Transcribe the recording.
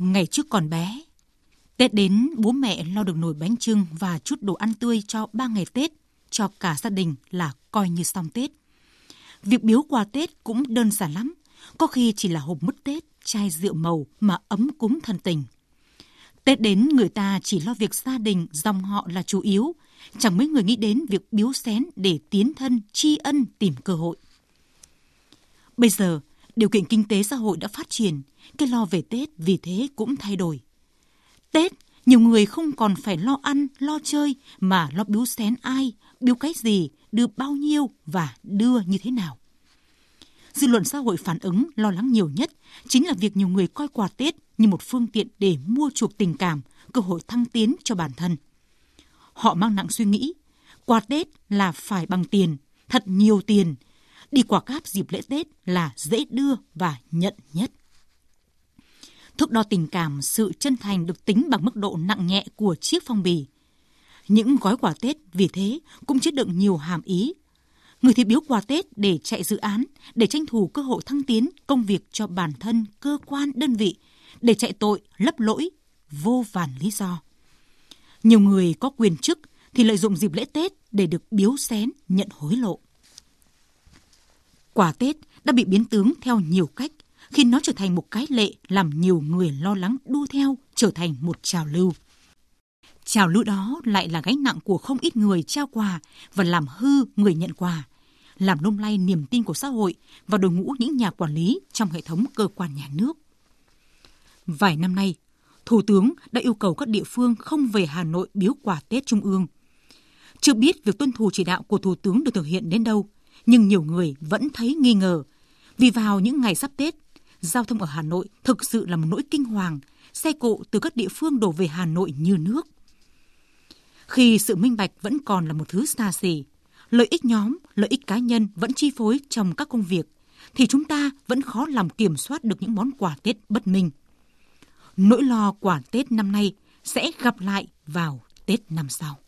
Ngày trước còn bé, Tết đến bố mẹ lo được nồi bánh trưng và chút đồ ăn tươi cho ba ngày Tết, cho cả gia đình là coi như xong Tết. Việc biếu quà Tết cũng đơn giản lắm, có khi chỉ là hộp mứt Tết, chai rượu màu mà ấm cúng thân tình. Tết đến người ta chỉ lo việc gia đình, dòng họ là chủ yếu, chẳng mấy người nghĩ đến việc biếu xén để tiến thân, tri ân, tìm cơ hội. Bây giờ, điều kiện kinh tế xã hội đã phát triển, cái lo về Tết vì thế cũng thay đổi. Tết, nhiều người không còn phải lo ăn, lo chơi mà lo biếu xén ai, biếu cái gì, đưa bao nhiêu và đưa như thế nào. Dư luận xã hội phản ứng lo lắng nhiều nhất chính là việc nhiều người coi quà Tết như một phương tiện để mua chuộc tình cảm, cơ hội thăng tiến cho bản thân. Họ mang nặng suy nghĩ, quà Tết là phải bằng tiền, thật nhiều tiền. Đi quà cáp dịp lễ Tết là dễ đưa và nhận nhất. Thước đo tình cảm, sự chân thành được tính bằng mức độ nặng nhẹ của chiếc phong bì. Những gói quà Tết vì thế cũng chứa đựng nhiều hàm ý. Người thì biếu quà Tết để chạy dự án, để tranh thủ cơ hội thăng tiến công việc cho bản thân, cơ quan, đơn vị, để chạy tội, lấp lỗi, vô vàn lý do. Nhiều người có quyền chức thì lợi dụng dịp lễ Tết để được biếu xén, nhận hối lộ. Quà Tết đã bị biến tướng theo nhiều cách khi nó trở thành một cái lệ làm nhiều người lo lắng đua theo trở thành một trào lưu. Trào lưu đó lại là gánh nặng của không ít người trao quà và làm hư người nhận quà, làm lung lay niềm tin của xã hội và đội ngũ những nhà quản lý trong hệ thống cơ quan nhà nước. Vài năm nay, Thủ tướng đã yêu cầu các địa phương không về Hà Nội biếu quà Tết Trung ương. Chưa biết việc tuân thủ chỉ đạo của Thủ tướng được thực hiện đến đâu, nhưng nhiều người vẫn thấy nghi ngờ. Vì vào những ngày sắp Tết, giao thông ở Hà Nội thực sự là một nỗi kinh hoàng, xe cộ từ các địa phương đổ về Hà Nội như nước. Khi sự minh bạch vẫn còn là một thứ xa xỉ, lợi ích nhóm, lợi ích cá nhân vẫn chi phối trong các công việc, thì chúng ta vẫn khó lòng kiểm soát được những món quà Tết bất minh. Nỗi lo quả Tết năm nay sẽ gặp lại vào Tết năm sau.